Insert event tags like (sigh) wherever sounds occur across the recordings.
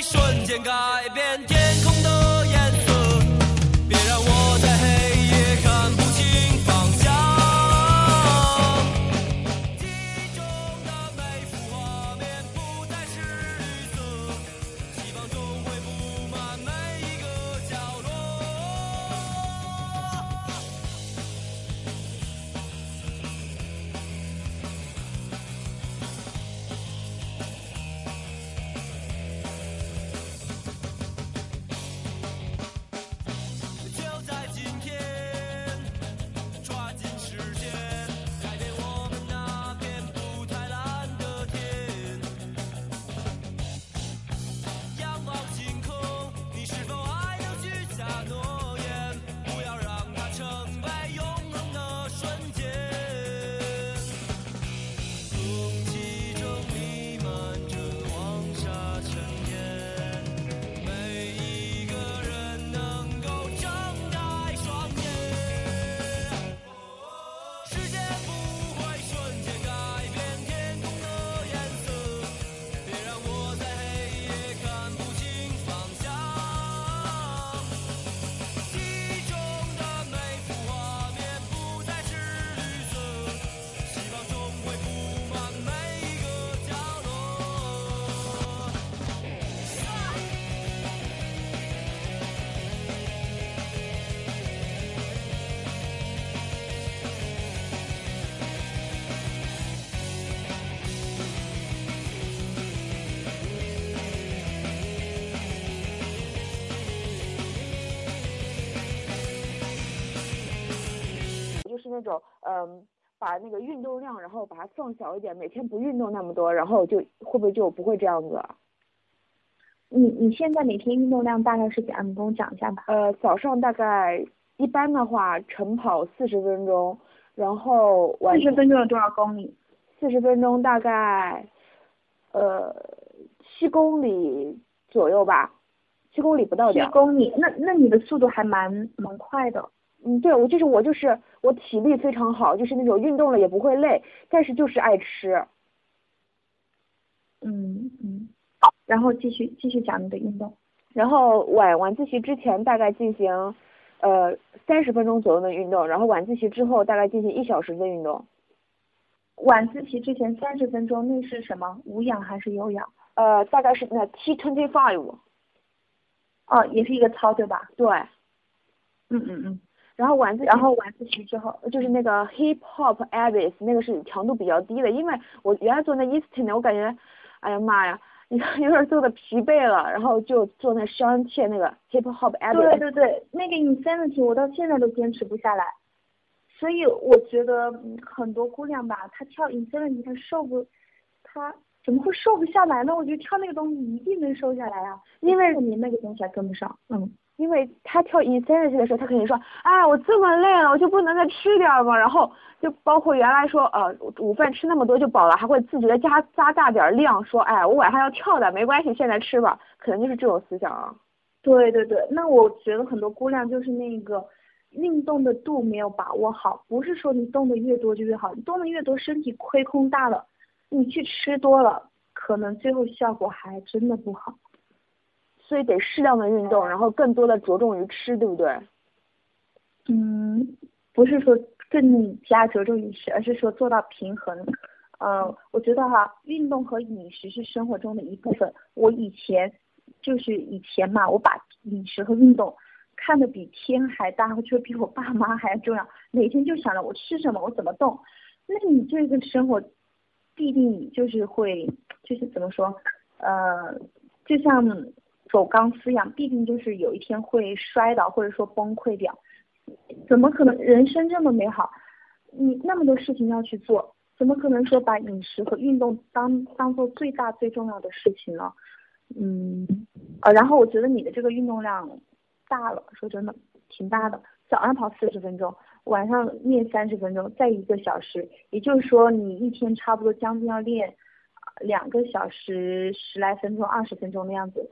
瞬间改变天把那个运动量，然后把它放小一点，每天不运动那么多，然后就会不会就不会这样子啊？你你现在每天运动量大概是怎样？你跟我讲一下吧。呃，早上大概一般的话晨跑四十分钟，然后晚四十分钟有多少公里？四十分钟大概呃七公里左右吧，七公里不到七点儿。公里，那那你的速度还蛮蛮快的。嗯，对我就是我就是我体力非常好，就是那种运动了也不会累，但是就是爱吃。嗯嗯。然后继续继续讲你的运动。然后晚晚自习之前大概进行呃三十分钟左右的运动，然后晚自习之后大概进行一小时的运动。晚自习之前三十分钟，那是什么？无氧还是有氧？呃，大概是那 T twenty five。哦，也是一个操对吧？对。嗯嗯嗯。然后晚自习，然后晚自习之后就是那个 hip hop Abyss，那个是强度比较低的，因为我原来做那 Easton 我感觉，哎呀妈呀，你看有点做的疲惫了，然后就做那商切那个 hip hop Abyss。对对对，那个 Insanity 我到现在都坚持不下来，所以我觉得嗯很多姑娘吧，她跳 Insanity 她受不，她怎么会瘦不下来呢？我觉得跳那个东西一定能瘦下来啊，因为你那个东西还跟不上，嗯。因为他跳 insanity 的时候，他肯定说，哎，我这么累了，我就不能再吃点儿吗？然后就包括原来说，呃，午饭吃那么多就饱了，还会自觉加加大点儿量，说，哎，我晚上要跳的，没关系，现在吃吧，可能就是这种思想啊。对对对，那我觉得很多姑娘就是那个运动的度没有把握好，不是说你动的越多就越好，你动的越多，身体亏空大了，你去吃多了，可能最后效果还真的不好。所以得适量的运动，然后更多的着重于吃，对不对？嗯，不是说更加着重于吃，而是说做到平衡。嗯，我觉得哈，运动和饮食是生活中的一部分。我以前就是以前嘛，我把饮食和运动看得比天还大，或者比我爸妈还重要。每天就想着我吃什么，我怎么动。那你这个生活必定就是会，就是怎么说，呃，就像走钢丝一样，必定就是有一天会摔倒，或者说崩溃掉。怎么可能？人生这么美好，你那么多事情要去做，怎么可能说把饮食和运动当当做最大最重要的事情呢？嗯，呃，然后我觉得你的这个运动量大了，说真的挺大的。早上跑四十分钟，晚上练三十分钟，再一个小时，也就是说你一天差不多将近要练两个小时十来分钟、二十分钟的样子，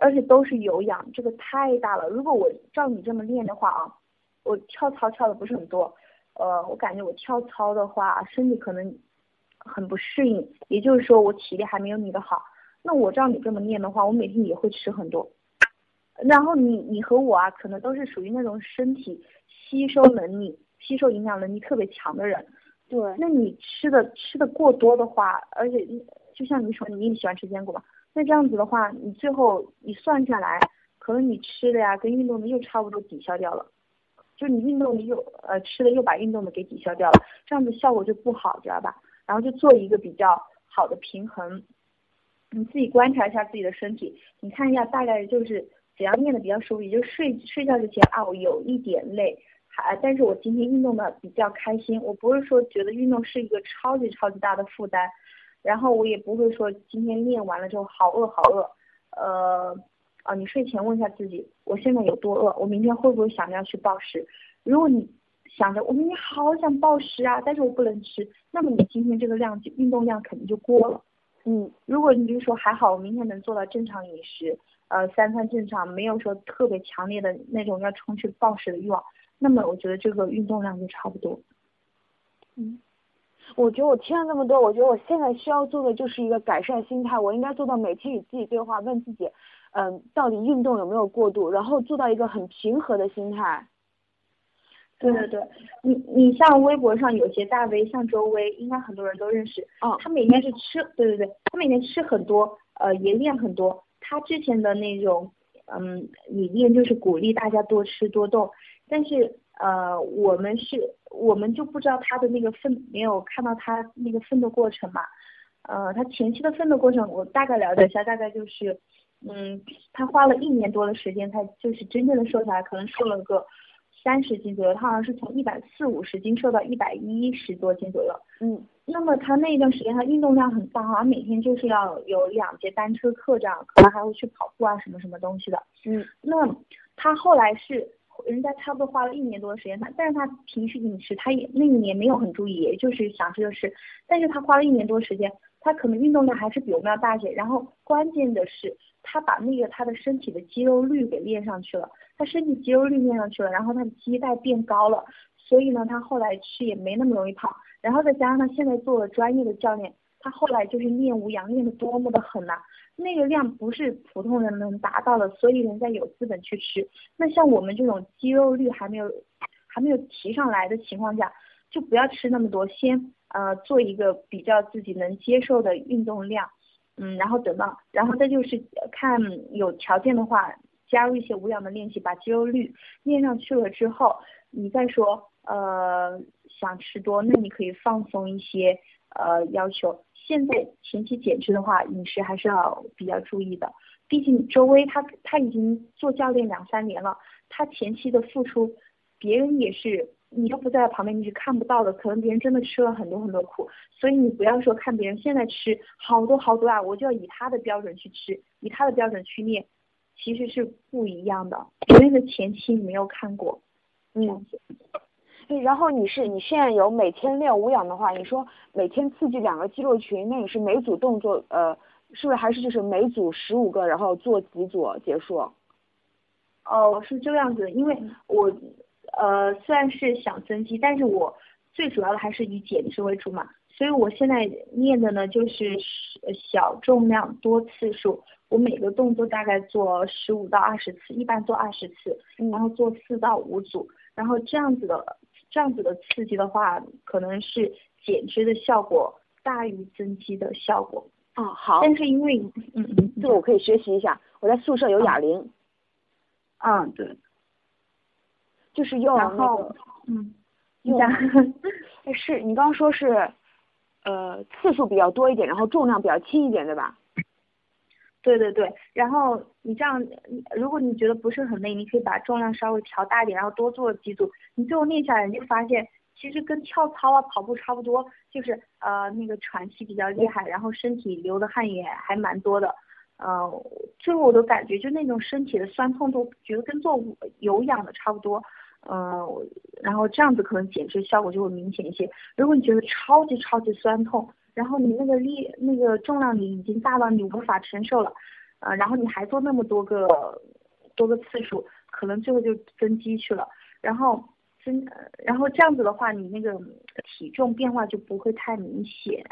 而且都是有氧，这个太大了。如果我照你这么练的话啊。我跳操跳的不是很多，呃，我感觉我跳操的话，身体可能很不适应，也就是说我体力还没有你的好。那我照你这么练的话，我每天也会吃很多。然后你你和我啊，可能都是属于那种身体吸收能力、吸收营养能力特别强的人。对。那你吃的吃的过多的话，而且就像你说你也喜欢吃坚果嘛，那这样子的话，你最后你算下来，可能你吃的呀跟运动的又差不多抵消掉了，就你运动的又呃吃的又把运动的给抵消掉了，这样子效果就不好，知道吧？然后就做一个比较好的平衡，你自己观察一下自己的身体，你看一下大概就是怎样练的比较舒服，也就睡睡觉之前啊，我有一点累，还但是我今天运动的比较开心，我不是说觉得运动是一个超级超级大的负担，然后我也不会说今天练完了之后好饿好饿，呃啊，你睡前问一下自己，我现在有多饿，我明天会不会想着要去暴食？如果你想着我明天好想暴食啊，但是我不能吃，那么你今天这个量就运动量肯定就过了。嗯，如果你就说还好，我明天能做到正常饮食，呃，三餐正常，没有说特别强烈的那种要冲去暴食的欲望，那么我觉得这个运动量就差不多。嗯，我觉得我听了那么多，我觉得我现在需要做的就是一个改善心态，我应该做到每天与自己对话，问自己，嗯，到底运动有没有过度，然后做到一个很平和的心态。对对对，你你像微博上有些大 V，像周薇，应该很多人都认识。哦。他每天是吃，对对对，他每天吃很多，呃，也练很多。他之前的那种，嗯，理念就是鼓励大家多吃多动。但是，呃，我们是，我们就不知道他的那个奋，没有看到他那个奋斗过程嘛。呃，他前期的奋斗过程，我大概了解一下，大概就是，嗯，他花了一年多的时间，他就是真正的瘦下来，可能瘦了个。三十斤左右，他好像是从一百四五十斤瘦到一百一十多斤左右。嗯，那么他那一段时间他运动量很大，好像每天就是要有两节单车课这样，可能还会去跑步啊什么什么东西的。嗯，那他后来是人家差不多花了一年多的时间，他但是他平时饮食他也那一年没有很注意，也就是想吃就吃，但是他花了一年多时间，他可能运动量还是比我们要大一些。然后关键的是他把那个他的身体的肌肉率给练上去了。他身体肌肉率练上去了，然后他的肌带变高了，所以呢，他后来吃也没那么容易胖。然后再加上他现在做了专业的教练，他后来就是练无氧练的多么的狠呐，那个量不是普通人能达到的，所以人家有资本去吃。那像我们这种肌肉率还没有还没有提上来的情况下，就不要吃那么多，先呃做一个比较自己能接受的运动量，嗯，然后等到然后再就是看有条件的话。加入一些无氧的练习，把肌肉率练上去了之后，你再说呃想吃多，那你可以放松一些呃要求。现在前期减脂的话，饮食还是要比较注意的。毕竟周薇他他已经做教练两三年了，他前期的付出，别人也是你又不在旁边，你是看不到的。可能别人真的吃了很多很多苦，所以你不要说看别人现在吃好多好多啊，我就要以他的标准去吃，以他的标准去练。其实是不一样的，别人的前期你没有看过，嗯，然后你是你现在有每天练无氧的话，你说每天刺激两个肌肉群，那你是每组动作呃，是不是还是就是每组十五个，然后做几组结束？哦，是这个样子，因为我呃虽然是想增肌，但是我最主要的还是以减脂为主嘛，所以我现在练的呢就是小重量多次数。我每个动作大概做十五到二十次，一般做二十次，然后做四到五组，然后这样子的这样子的刺激的话，可能是减脂的效果大于增肌的效果。哦，好。但是因为，嗯嗯，这个我可以学习一下。我在宿舍有哑铃。嗯，对。就是用那个，嗯，用。是你刚刚说是，呃，次数比较多一点，然后重量比较轻一点，对吧？对对对，然后你这样，如果你觉得不是很累，你可以把重量稍微调大一点，然后多做几组。你最后练下来，你就发现其实跟跳操啊、跑步差不多，就是呃那个喘气比较厉害，然后身体流的汗也还蛮多的。呃，最后我都感觉就那种身体的酸痛都觉得跟做有氧的差不多。嗯，然后这样子可能减脂效果就会明显一些。如果你觉得超级超级酸痛，然后你那个力那个重量你已经大到你无法承受了，呃，然后你还做那么多个多个次数，可能最后就增肌去了。然后增，然后这样子的话，你那个体重变化就不会太明显，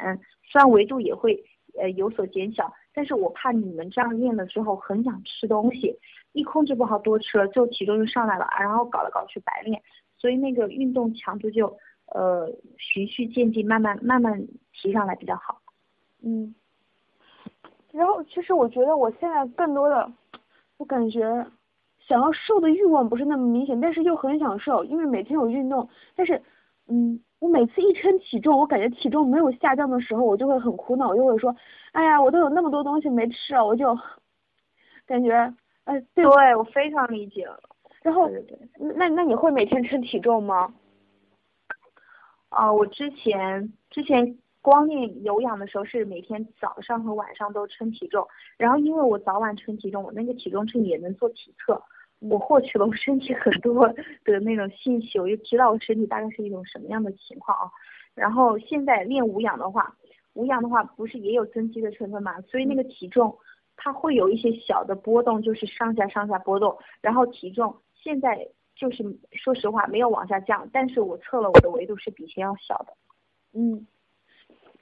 虽然维度也会呃有所减小，但是我怕你们这样练了之后很想吃东西，一控制不好多吃了，就体重就上来了，然后搞来搞去白练，所以那个运动强度就呃循序渐进，慢慢慢慢提上来比较好。嗯。然后其实我觉得我现在更多的，我感觉想要瘦的欲望不是那么明显，但是又很想瘦，因为每天有运动，但是嗯。我每次一称体重，我感觉体重没有下降的时候，我就会很苦恼，我就会说，哎呀，我都有那么多东西没吃啊，我就感觉，哎，对，我非常理解。然后，对对，那那你会每天称体重吗？啊，我之前之前光练有氧的时候是每天早上和晚上都称体重，然后因为我早晚称体重，我那个体重秤也能做体测。我获取了我身体很多的那种信息，我就知道我身体大概是一种什么样的情况啊。然后现在练无氧的话，无氧的话不是也有增肌的成分嘛，所以那个体重它会有一些小的波动，就是上下上下波动。然后体重现在就是说实话没有往下降，但是我测了我的维度是比以前要小的。嗯，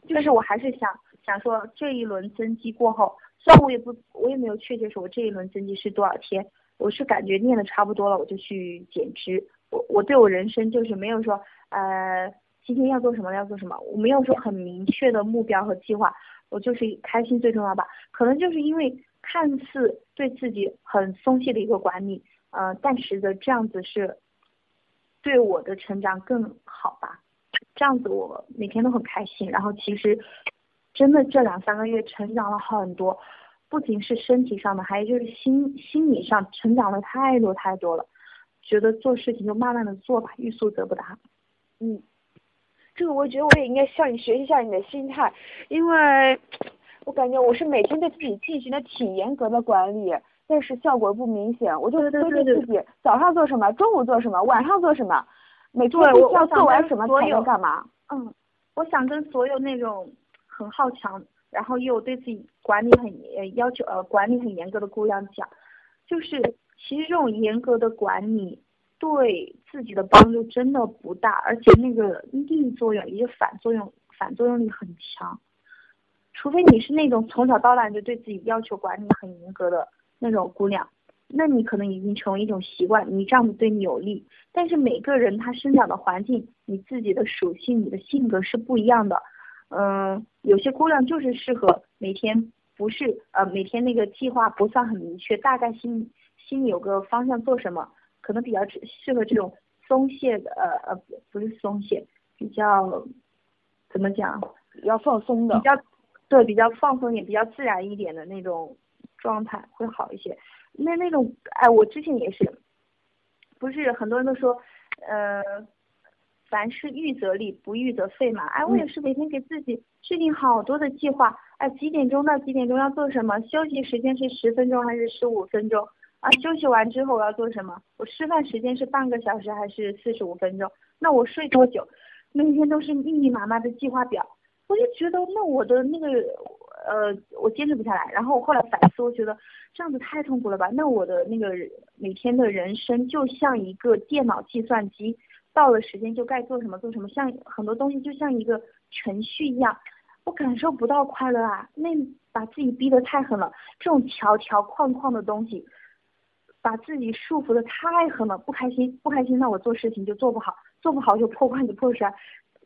但是我还是想想说这一轮增肌过后，虽然我也不我也没有确切说我这一轮增肌是多少天。我是感觉练的差不多了，我就去减脂。我我对我人生就是没有说，呃，今天要做什么要做什么，我没有说很明确的目标和计划。我就是开心最重要吧。可能就是因为看似对自己很松懈的一个管理，呃，但实则这样子是对我的成长更好吧。这样子我每天都很开心。然后其实真的这两三个月成长了很多。不仅是身体上的，还有就是心心理上成长了太多太多了，觉得做事情就慢慢的做吧，欲速则不达。嗯，这个我觉得我也应该向你学习一下你的心态，因为我感觉我是每天对自己进行的挺严格的管理，但是效果不明显。我就规定自己早上做什么，中午做什么，晚上做什么，每天要做完什么才能干嘛。嗯，我想跟所有那种很好强。然后又对自己管理很呃要求呃管理很严格的姑娘讲，就是其实这种严格的管理对自己的帮助真的不大，而且那个逆作用也就反作用反作用力很强，除非你是那种从小到大就对自己要求管理很严格的那种姑娘，那你可能已经成为一种习惯，你这样子对你有利。但是每个人他生长的环境、你自己的属性、你的性格是不一样的。嗯，有些姑娘就是适合每天不是呃每天那个计划不算很明确，大概心心里有个方向做什么，可能比较适合这种松懈的呃呃不是松懈，比较怎么讲，比较放松的，比较对比较放松一点，比较自然一点的那种状态会好一些。那那种哎，我之前也是，不是很多人都说呃。凡事预则立，不预则废嘛。哎，我也是每天给自己制定好多的计划。哎，几点钟到几点钟要做什么？休息时间是十分钟还是十五分钟？啊，休息完之后我要做什么？我吃饭时间是半个小时还是四十五分钟？那我睡多久？每天都是密密麻麻的计划表。我就觉得那我的那个呃，我坚持不下来。然后我后来反思，我觉得这样子太痛苦了吧？那我的那个每天的人生就像一个电脑计算机。到了时间就该做什么做什么，像很多东西就像一个程序一样，我感受不到快乐啊，那把自己逼得太狠了，这种条条框框的东西，把自己束缚的太狠了，不开心不开心，那我做事情就做不好，做不好就破罐子破摔，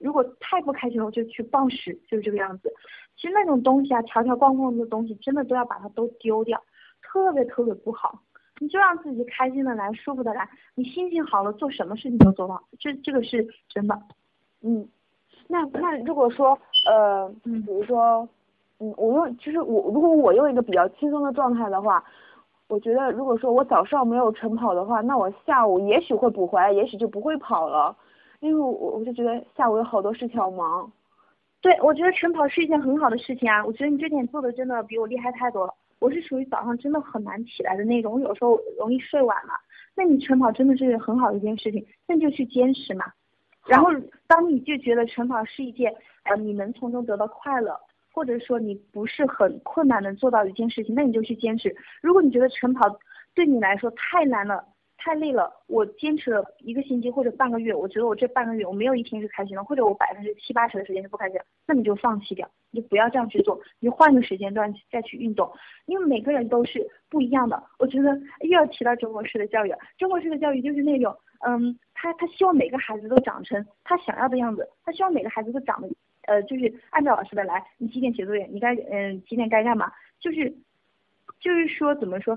如果太不开心了，我就去暴食，就是这个样子。其实那种东西啊，条条框框的东西，真的都要把它都丢掉，特别特别不好。你就让自己开心的来，舒服的来，你心情好了，做什么事情都做到，这这个是真的。嗯，那那如果说呃，比如说，嗯，我用其实我如果我用一个比较轻松的状态的话，我觉得如果说我早上没有晨跑的话，那我下午也许会补回来，也许就不会跑了，因为我我就觉得下午有好多事情要忙。对，我觉得晨跑是一件很好的事情啊，我觉得你这点做的真的比我厉害太多了。我是属于早上真的很难起来的那种，我有时候容易睡晚嘛。那你晨跑真的是很好的一件事情，那你就去坚持嘛。然后当你就觉得晨跑是一件呃你能从中得到快乐，或者说你不是很困难能做到一件事情，那你就去坚持。如果你觉得晨跑对你来说太难了，太累了，我坚持了一个星期或者半个月，我觉得我这半个月我没有一天是开心的，或者我百分之七八十的时间是不开心，那你就放弃掉，你就不要这样去做，你换个时间段再去运动，因为每个人都是不一样的。我觉得又要提到中国式的教育，中国式的教育就是那种，嗯，他他希望每个孩子都长成他想要的样子，他希望每个孩子都长得，呃，就是按照老师的来，你几点写作业，你该嗯几点该干嘛，就是就是说怎么说？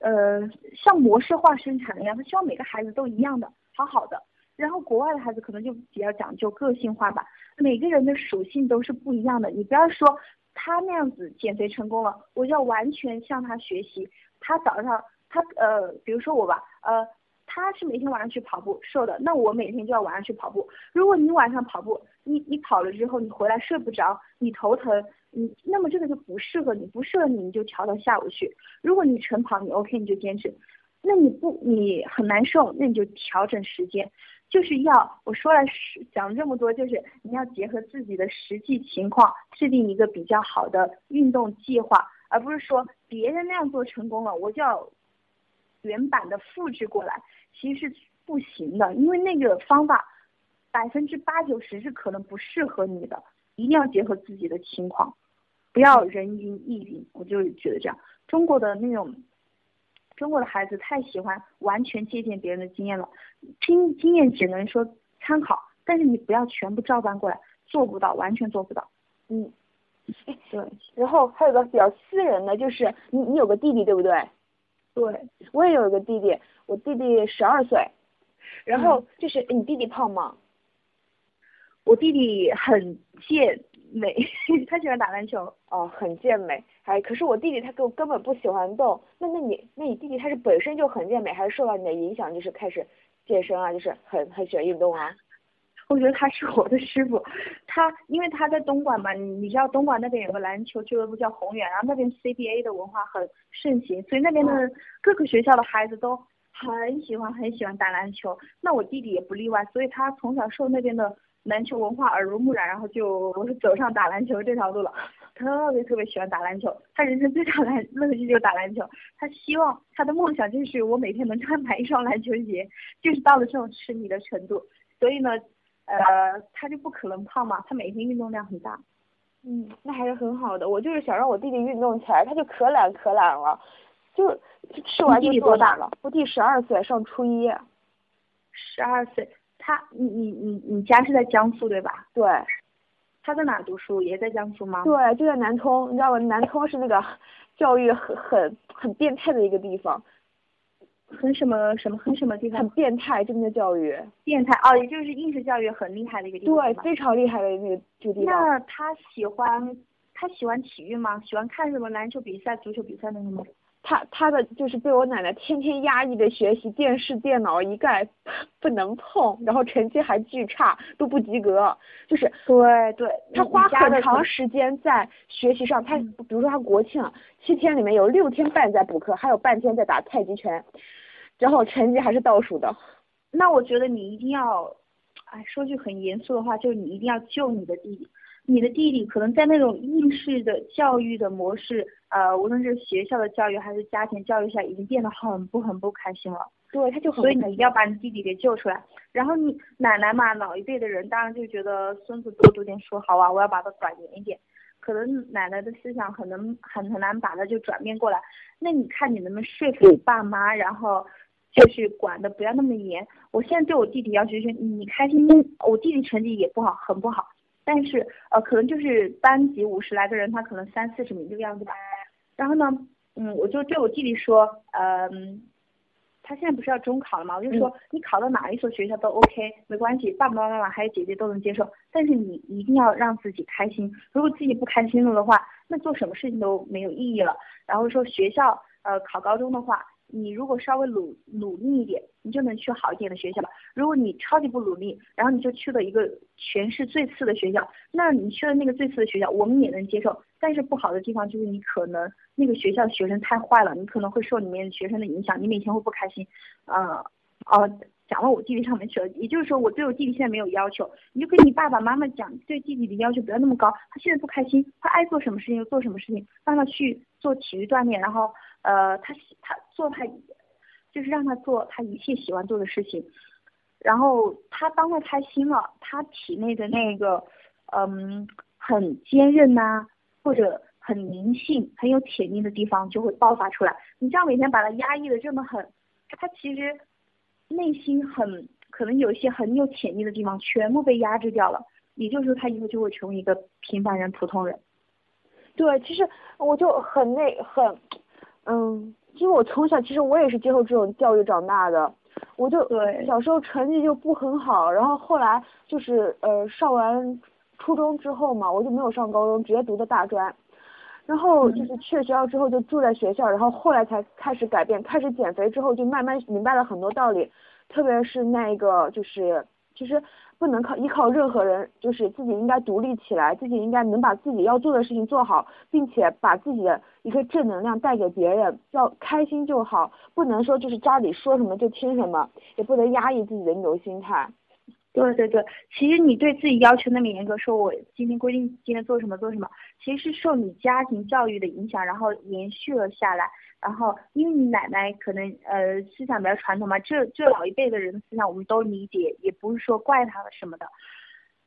呃，像模式化生产一样，他希望每个孩子都一样的，好好的。然后国外的孩子可能就比较讲究个性化吧，每个人的属性都是不一样的。你不要说他那样子减肥成功了，我就要完全向他学习。他早上他呃，比如说我吧，呃，他是每天晚上去跑步瘦的，那我每天就要晚上去跑步。如果你晚上跑步，你你跑了之后你回来睡不着，你头疼。你那么这个就不适合你，不适合你你就调到下午去。如果你晨跑你 OK 你就坚持，那你不你很难受那你就调整时间，就是要我说了讲这么多就是你要结合自己的实际情况制定一个比较好的运动计划，而不是说别人那样做成功了我就要原版的复制过来，其实是不行的，因为那个方法百分之八九十是可能不适合你的，一定要结合自己的情况。不要人云亦云，我就觉得这样。中国的那种，中国的孩子太喜欢完全借鉴别人的经验了，经经验只能说参考，但是你不要全部照搬过来，做不到，完全做不到。嗯，哎，对。然后还有个比较私人的，就是你你有个弟弟对不对？对，我也有一个弟弟，我弟弟十二岁。然后就是你弟弟胖吗？我弟弟很健。美，(laughs) 他喜欢打篮球哦，很健美。哎，可是我弟弟他根根本不喜欢动。那那你那你弟弟他是本身就很健美，还是受到你的影响，就是开始健身啊，就是很很喜欢运动啊？(laughs) 我觉得他是我的师傅。他因为他在东莞嘛，你你知道东莞那边有个篮球俱乐部叫宏远，然后那边 CBA 的文化很盛行，所以那边的各个学校的孩子都很喜欢很喜欢打篮球。那我弟弟也不例外，所以他从小受那边的。篮球文化耳濡目染，然后就 (laughs) 走上打篮球这条路了。特别特别喜欢打篮球，他人生最大的乐 (laughs) 趣就是打篮球。他希望他的梦想就是我每天能穿满一双篮球鞋，就是到了这种痴迷的程度。所以呢，呃，他就不可能胖嘛，他每天运动量很大。嗯，那还是很好的。我就是想让我弟弟运动起来，他就可懒可懒了，就吃完就多大了？我弟十二岁，上初一。十二岁。他，你你你你家是在江苏对吧？对。他在哪读书？也在江苏吗？对，就在南通，你知道吗？南通是那个 (laughs) 教育很很很变态的一个地方。很什么什么很什么地方？很变态，这边的教育。变态哦，也就是应试教育很厉害的一个地方。对，非常厉害的那个这个地方。那他喜欢他喜欢体育吗？喜欢看什么篮球比赛、足球比赛那种吗？他他的就是被我奶奶天天压抑的学习，电视电脑一概不能碰，然后成绩还巨差，都不及格。就是对对，他花很长时间在学习上。他比如说他国庆七天里面有六天半在补课，还有半天在打太极拳，然后成绩还是倒数的。那我觉得你一定要，哎，说句很严肃的话，就是你一定要救你的弟弟。你的弟弟可能在那种应试的教育的模式，呃，无论是学校的教育还是家庭教育下，已经变得很不很不开心了。对，他就很。所以你一定要把你弟弟给救出来。然后你奶奶嘛，老一辈的人当然就觉得孙子多读点书好啊，我要把他管严一点。可能奶奶的思想很能很很难把他就转变过来。那你看你能不能说服爸妈，然后就是管的不要那么严。我现在对我弟弟要求就是，你开心，我弟弟成绩也不好，很不好。但是呃，可能就是班级五十来个人，他可能三四十名这个样子吧。然后呢，嗯，我就对我弟弟说，嗯，他现在不是要中考了嘛，我就说你考到哪一所学校都 OK，没关系，爸爸妈妈还有姐姐都能接受。但是你一定要让自己开心，如果自己不开心了的话，那做什么事情都没有意义了。然后说学校呃考高中的话。你如果稍微努努力一点，你就能去好一点的学校。如果你超级不努力，然后你就去了一个全市最次的学校，那你去了那个最次的学校，我们也能接受。但是不好的地方就是你可能那个学校的学生太坏了，你可能会受里面学生的影响，你每天会不开心。呃，哦，讲到我弟弟上面去了，也就是说我对我弟弟现在没有要求，你就跟你爸爸妈妈讲，对弟弟的要求不要那么高。他现在不开心，他爱做什么事情就做什么事情，让他去做体育锻炼，然后。呃，他他做他就是让他做他一切喜欢做的事情。然后他当他开心了，他体内的那个嗯很坚韧呐、或者很灵性、很有潜力的地方就会爆发出来。你这样每天把他压抑的这么狠，他其实内心很可能有一些很有潜力的地方全部被压制掉了。也就是说，他以后就会成为一个平凡人、普通人。对，其实我就很那很，嗯，因为我从小其实我也是接受这种教育长大的，我就对小时候成绩就不很好，然后后来就是呃上完初中之后嘛，我就没有上高中，直接读的大专，然后就是去了学校之后就住在学校，然后后来才开始改变，开始减肥之后就慢慢明白了很多道理，特别是那个就是其实不能靠依靠任何人，就是自己应该独立起来，自己应该能把自己要做的事情做好，并且把自己的一个正能量带给别人，要开心就好，不能说就是家里说什么就听什么，也不能压抑自己的那种心态。对对对，其实你对自己要求那么严格，说我今天规定今天做什么做什么，其实是受你家庭教育的影响，然后延续了下来。然后因为你奶奶可能呃思想比较传统嘛，这这老一辈的人的思想我们都理解，也不是说怪他什么的。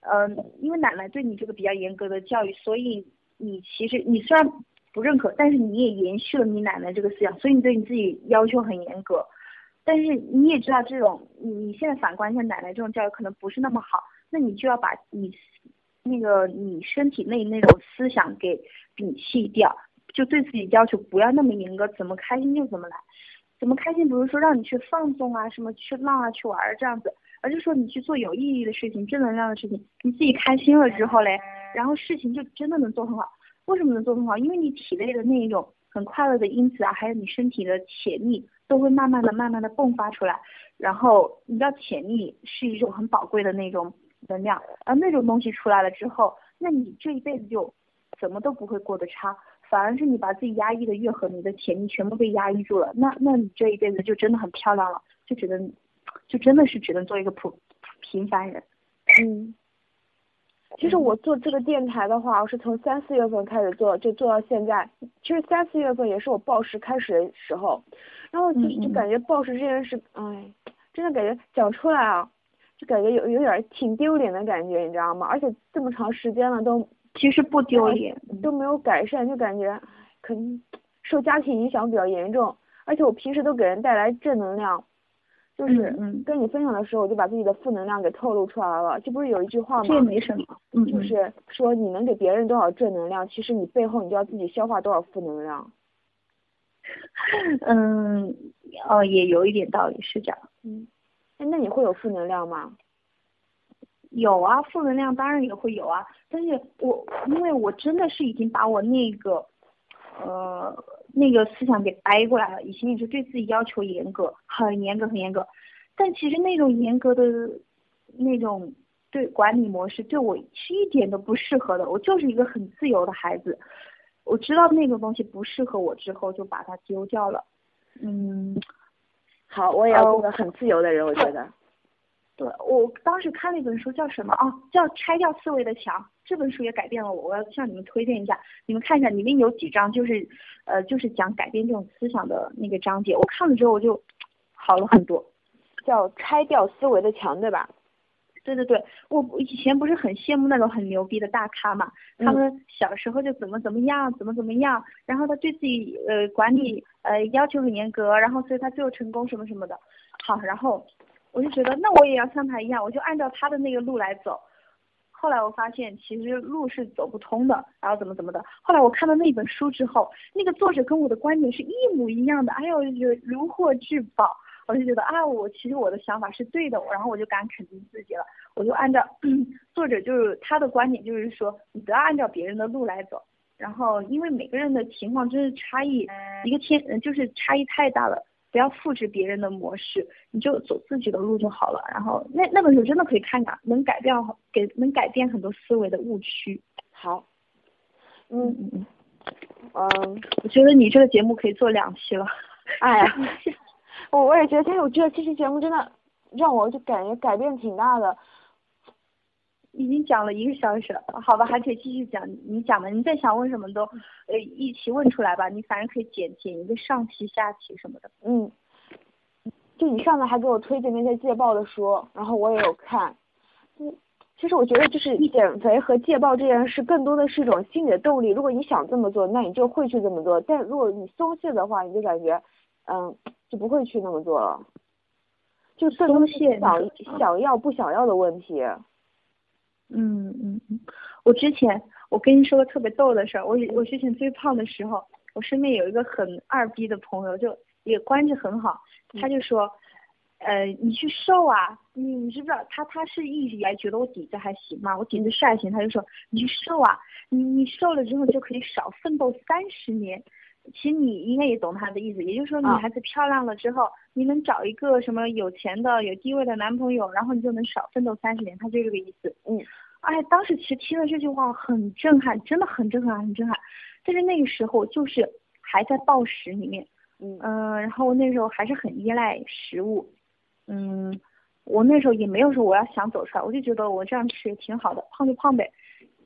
嗯、因为奶奶对你这个比较严格的教育，所以你其实你虽然不认可，但是你也延续了你奶奶这个思想，所以你对你自己要求很严格。但是你也知道，这种你你现在反观一下奶奶这种教育可能不是那么好，那你就要把你那个你身体内那种思想给摒弃掉，就对自己要求不要那么严格，怎么开心就怎么来，怎么开心不是说让你去放纵啊，什么去浪啊去玩儿这样子，而是说你去做有意义的事情、正能量的事情，你自己开心了之后嘞，然后事情就真的能做很好。为什么能做很好？因为你体内的那一种很快乐的因子啊，还有你身体的潜力，都会慢慢的、慢慢的迸发出来。然后你知道，潜力是一种很宝贵的那种能量，而那种东西出来了之后，那你这一辈子就怎么都不会过得差，反而是你把自己压抑的越狠，你的潜力全部被压抑住了，那那你这一辈子就真的很漂亮了，就只能，就真的是只能做一个普平凡人。嗯，其实我做这个电台的话，我是从三四月份开始做，就做到现在。其实三四月份也是我暴食开始的时候，然后就就感觉暴食这件事，哎，真的感觉讲出来啊，就感觉有有点挺丢脸的感觉，你知道吗？而且这么长时间了都其实不丢脸，都没有改善，就感觉哎可能受家庭影响比较严重，而且我平时都给人带来正能量，就是嗯嗯跟你分享的时候，我就把自己的负能量给透露出来了。这不是有一句话这也？没什么。嗯，嗯就是说你能给别人多少正能量，其实你背后你就要自己消化多少负能量。(laughs) 嗯，哦，也有一点道理，是这样。嗯，哎，那你会有负能量吗？有啊，负能量当然也会有啊，但是我因为我真的是已经把我那个，呃，那个思想给掰过来了，以前也是对自己要求严格，很严格很严格，但其实那种严格的那种对管理模式对我是一点都不适合的，我就是一个很自由的孩子，我知道那个东西不适合我之后就把它丢掉了，嗯。好，我也要哦做个很自由的人，我觉得。对，我当时看了一本书，叫什么啊？叫《拆掉思维的墙》。这本书也改变了我，我要向你们推荐一下。你们看一下，里面有几章就是，呃，就是讲改变这种思想的那个章节。我看了之后，我就好了很多。叫拆掉思维的墙，对吧？对对对，我我以前不是很羡慕那种很牛逼的大咖嘛，他嗯们小时候就怎么怎么样，怎么怎么样，然后他对自己呃管理呃要求很严格，然后所以他最后成功什么什么的。好，然后我就觉得那我也要像他一样，我就按照他的那个路来走。后来我发现其实路是走不通的，然后怎么怎么的。后来我看到那本书之后，那个作者跟我的观点是一模一样的，哎呦，我就觉得如获至宝。我就觉得啊，我其实我的想法是对的，然后我就敢肯定自己了。我就按照、(clears throat) 作者就是他的观点，就是说你不要按照别人的路来走。然后因为每个人的情况真是差异，一个天就是差异太大了，不要复制别人的模式，你就走自己的路就好了。然后那那本书真的可以看看，能改变给能改变很多思维的误区。好。嗯嗯嗯嗯，嗯，我觉得你这个节目可以做两期了。哎呀，我我也觉得，但是我觉得这期节目真的让我就感觉改变挺大的。已经讲了一个小时了，好吧，还可以继续讲。你讲吧，你再想问什么都，呃，一起问出来吧。你反正可以剪剪一个上期、下期什么的。嗯，就你上次还给我推荐那些戒暴的书，然后我也有看。嗯，其实我觉得就是减肥和戒暴这件事，更多的是一种心理的动力。如果你想这么做，那你就会去这么做；但如果你松懈的话，你就感觉，嗯，就不会去那么做了。就更多是想想要不想要的问题。嗯嗯嗯，我之前我跟你说个特别逗的事儿，我我之前最胖的时候，我身边有一个很二逼的朋友，就也关系很好，他就说，呃，你去瘦啊，你你知不知道他他是一直以来觉得我底子还行嘛，我底子是还行，他就说你去瘦啊，你你瘦了之后就可以少奋斗三十年。其实你应该也懂他的意思，也就是说女孩子漂亮了之后，你能找一个什么有钱的、有地位的男朋友，然后你就能少奋斗三十年，他就这个意思。嗯，哎，当时其实听了这句话很震撼，真的很震撼，很震撼。但是那个时候就是还在暴食里面，嗯嗯，然后那时候还是很依赖食物，嗯，我那时候也没有说我要想走出来，我就觉得我这样吃也挺好的，胖就胖呗。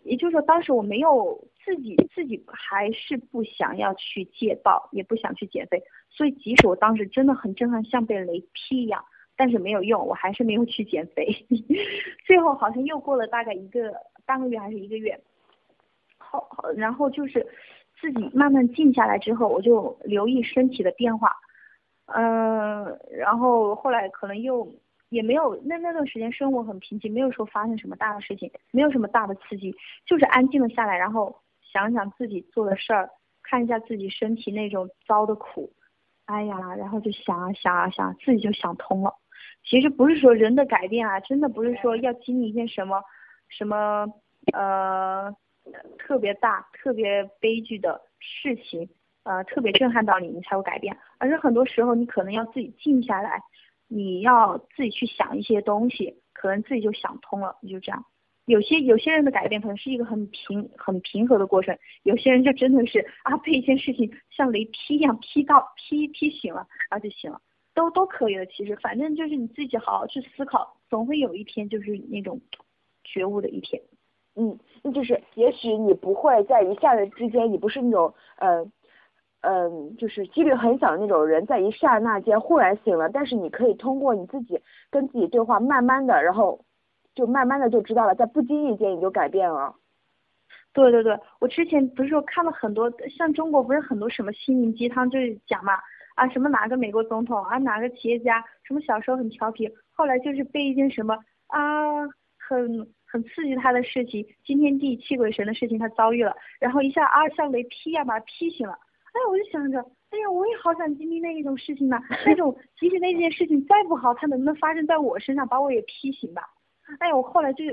也就是说，当时我没有自己自己还是不想要去戒暴，也不想去减肥，所以即使我当时真的很震撼，像被雷劈一样，但是没有用，我还是没有去减肥。(laughs) 最后好像又过了大概一个半个月还是一个月，好，然后就是自己慢慢静下来之后，我就留意身体的变化，嗯，然后后来可能又。也没有，那那段时间生活很平静，没有说发生什么大的事情，没有什么大的刺激，就是安静了下来，然后想想自己做的事儿，看一下自己身体那种遭的苦，哎呀，然后就想啊想啊想，自己就想通了。其实不是说人的改变啊，真的不是说要经历一件什么什么呃特别大、特别悲剧的事情，呃特别震撼到你，你才会改变，而是很多时候你可能要自己静下来。你要自己去想一些东西，可能自己就想通了，你就这样。有些有些人的改变可能是一个很平很平和的过程，有些人就真的是啊被一件事情像雷劈一样劈到劈劈醒了，啊就行了，都都可以的。其实反正就是你自己好好去思考，总会有一天就是那种觉悟的一天。嗯，那就是也许你不会在一下子之间，你不是那种呃。嗯，就是几率很小的那种人，在一刹那间忽然醒了。但是你可以通过你自己跟自己对话，慢慢的，然后就慢慢的就知道了，在不经意间你就改变了。对对对，我之前不是说看了很多，像中国不是很多什么心灵鸡汤，就是讲嘛啊什么哪个美国总统啊哪个企业家什么小时候很调皮，后来就是被一件什么啊很很刺激他的事情，惊天地泣鬼神的事情他遭遇了，然后一下啊像雷劈一样把他劈醒了。哎，我就想着，哎呀，我也好想经历那一种事情呢。那种 (laughs) 即使那件事情再不好，它能不能发生在我身上，把我也劈醒吧？哎呀，我后来就，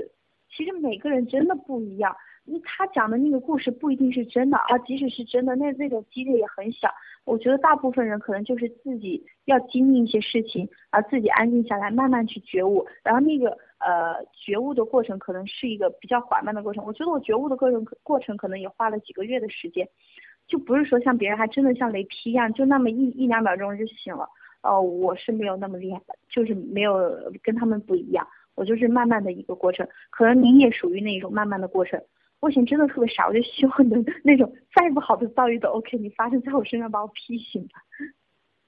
其实每个人真的不一样。他讲的那个故事不一定是真的啊，即使是真的，那那种几率也很小。我觉得大部分人可能就是自己要经历一些事情，而自己安静下来，慢慢去觉悟。然后那个呃觉悟的过程可能是一个比较缓慢的过程。我觉得我觉悟的过程过程可能也花了几个月的时间。就不是说像别人还真的像雷劈一样，就那么一一两秒钟就醒了。哦，我是没有那么厉害的，就是没有跟他们不一样。我就是慢慢的一个过程，可能你也属于那种慢慢的过程。我以前真的特别傻，我就希望能那种再不好的遭遇都 OK，你发生在我身上把我劈醒了。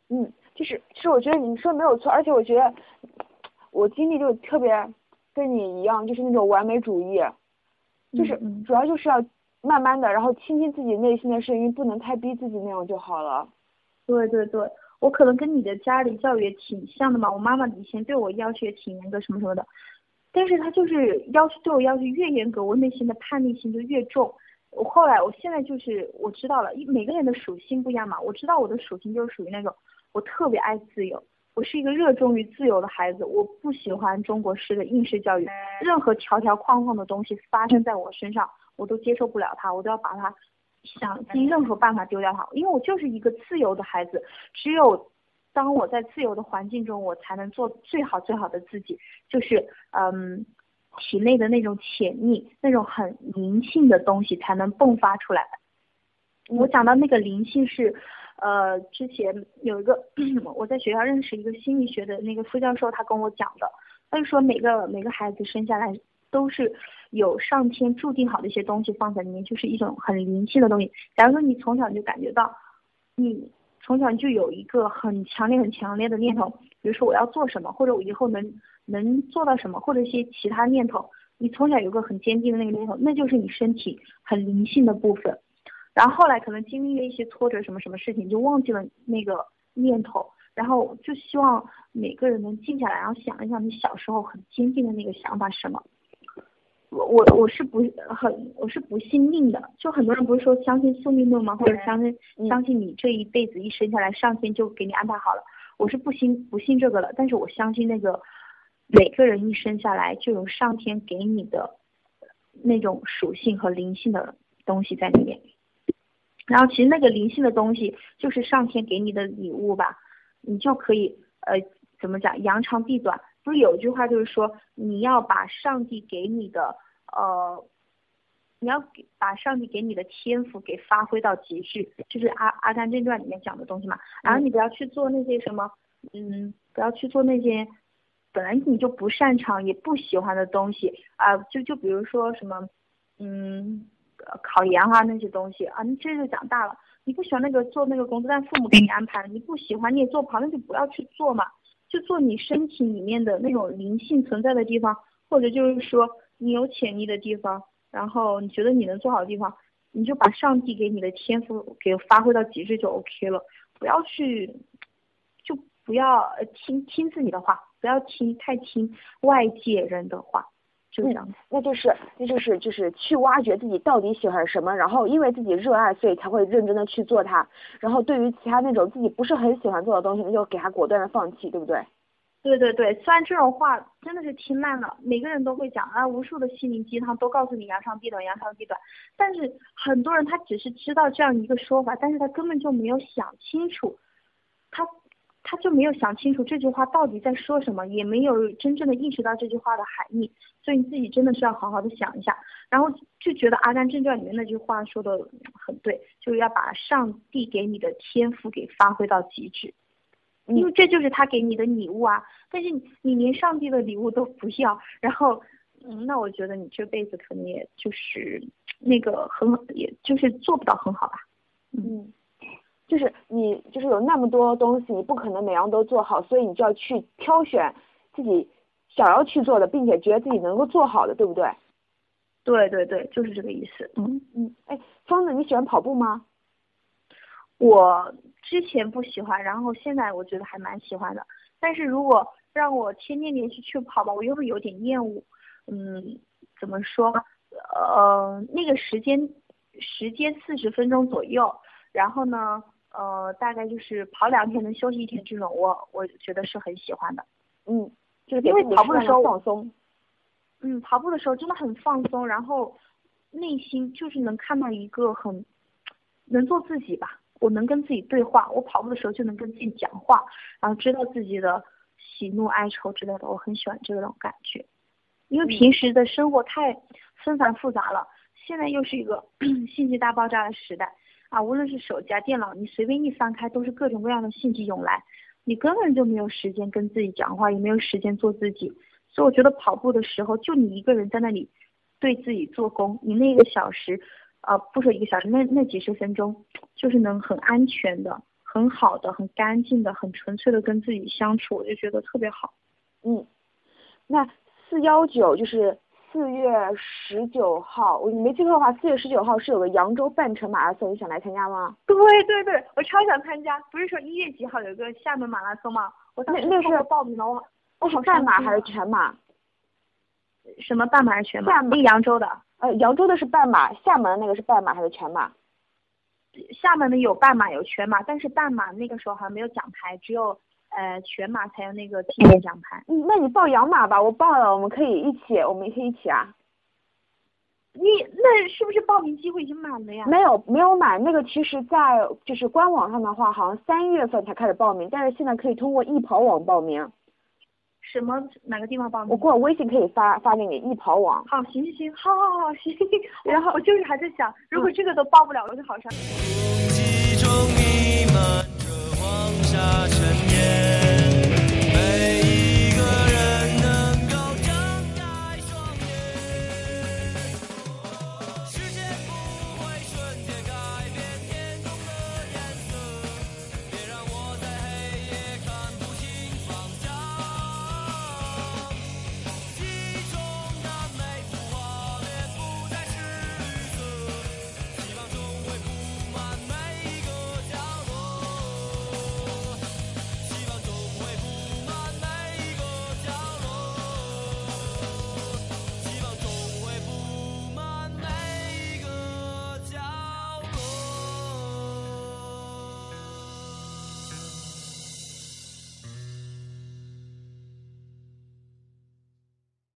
嗯，就是其实我觉得你说没有错，而且我觉得我经历就特别跟你一样，就是那种完美主义，就是主要就是要。慢慢的，然后倾听自己内心的声音，不能太逼自己，那样就好了。对对对，我可能跟你的家里教育也挺像的嘛。我妈妈以前对我要求也挺严格，什么什么的。但是他就是要求对我要求越严格，我内心的叛逆心就越重。我后来，我现在就是我知道了，因每个人的属性不一样嘛。我知道我的属性就是属于那种，我特别爱自由，我是一个热衷于自由的孩子。我不喜欢中国式的应试教育，任何条条框框的东西发生在我身上。我都接受不了他，我都要把他想尽任何办法丢掉他，因为我就是一个自由的孩子，只有当我在自由的环境中，我才能做最好最好的自己，就是嗯，体内的那种潜力，那种很灵性的东西才能迸发出来。我讲到那个灵性是，呃，之前有一个我在学校认识一个心理学的那个副教授，他跟我讲的，他就说每个每个孩子生下来。都是有上天注定好的一些东西放在里面，就是一种很灵性的东西。假如说你从小就感觉到，你从小就有一个很强烈、很强烈的念头，比如说我要做什么，或者我以后能能做到什么，或者一些其他念头。你从小有个很坚定的那个念头，那就是你身体很灵性的部分。然后后来可能经历了一些挫折，什么什么事情就忘记了那个念头。然后就希望每个人能静下来，然后想一想你小时候很坚定的那个想法是什么。我我我是不很我是不信命的，就很多人不是说相信宿命论吗？或者相信相信你这一辈子一生下来上天就给你安排好了。我是不信不信这个了，但是我相信那个每个人一生下来就有上天给你的那种属性和灵性的东西在里面。然后其实那个灵性的东西就是上天给你的礼物吧，你就可以呃怎么讲扬长避短。不是有一句话就是说，你要把上帝给你的呃，你要给把上帝给你的天赋给发挥到极致，就是《阿阿甘正传》里面讲的东西嘛。然后你不要去做那些什么，嗯，不要去做那些本来你就不擅长也不喜欢的东西啊。就就比如说什么，嗯，考研啊那些东西啊，你这就长大了，你不喜欢那个做那个工作，但父母给你安排了，你不喜欢你也做不好，那就不要去做嘛。就做你身体里面的那种灵性存在的地方，或者就是说你有潜力的地方，然后你觉得你能做好的地方，你就把上帝给你的天赋给发挥到极致就 OK 了，不要去，就不要听听自己的话，不要听太听外界人的话，就这样。那就是那就是就是去挖掘自己到底喜欢什么，然后因为自己热爱，所以才会认真的去做它。然后对于其他那种自己不是很喜欢做的东西，那就给他果断的放弃，对不对？对对对，虽然这种话真的是听烂了，每个人都会讲啊，无数的心灵鸡汤都告诉你扬长避短，扬长避短。但是很多人他只是知道这样一个说法，但是他根本就没有想清楚，他他就没有想清楚这句话到底在说什么，也没有真正的意识到这句话的含义。所以你自己真的是要好好的想一下，然后就觉得《阿甘正传》里面那句话说的很对，就是要把上帝给你的天赋给发挥到极致。因为这就是他给你的礼物啊，但是你连上帝的礼物都不要，然后，嗯，那我觉得你这辈子可能也就是那个很，也就是做不到很好吧。嗯，就是你就是有那么多东西，你不可能每样都做好，所以你就要去挑选自己想要去做的，并且觉得自己能够做好的，对不对？对对对，就是这个意思。嗯嗯，哎，芳子，你喜欢跑步吗？我之前不喜欢，然后现在我觉得还蛮喜欢的。但是如果让我天天连续去跑吧，我又会有点厌恶。嗯，怎么说？呃，那个时间时间四十分钟左右，然后呢，呃，大概就是跑两天能休息一天这种，我我觉得是很喜欢的。嗯，就是因为跑步的时候放松。嗯，跑步的时候真的很放松，然后内心就是能看到一个很能做自己吧。我能跟自己对话，我跑步的时候就能跟自己讲话，然后知道自己的喜怒哀愁之类的，我很喜欢这种感觉。因为平时的生活太纷繁复杂了，现在又是一个 (clears throat) 信息大爆炸的时代啊，无论是手机啊、电脑，你随便一翻开都是各种各样的信息涌来，你根本就没有时间跟自己讲话，也没有时间做自己。所以我觉得跑步的时候，就你一个人在那里对自己做工，你那一个小时。啊，不说一个小时，那那几十分钟，就是能很安全的、很好的、很干净的、很纯粹的跟自己相处，我就觉得特别好。嗯，那四幺九就是四月十九号，我你没记错的话，四月十九号是有个扬州半程马拉松，你想来参加吗？对对对，我超想参加。不是说一月几号有个厦门马拉松吗？我那时是报名了，我我好半马还是全马？什么半马还是全马？半马，扬州的。呃，扬州的是半马，厦门的那个是半马还是全马？厦门的有半马有全马，但是半马那个时候好像没有奖牌，只有呃全马才有那个纪念奖牌。嗯，那你报养马吧，我报了，我们可以一起，我们可以一起啊。你那是不是报名机会已经满了呀？没有，没有满。那个其实，在就是官网上的话，好像三月份才开始报名，但是现在可以通过易跑网报名。什么哪个地方报名？我过微信可以发发给你，易跑网。好，行行行，好好好，行。然后我就是还在想，如果这个都报不了，我就好伤心。那尘烟。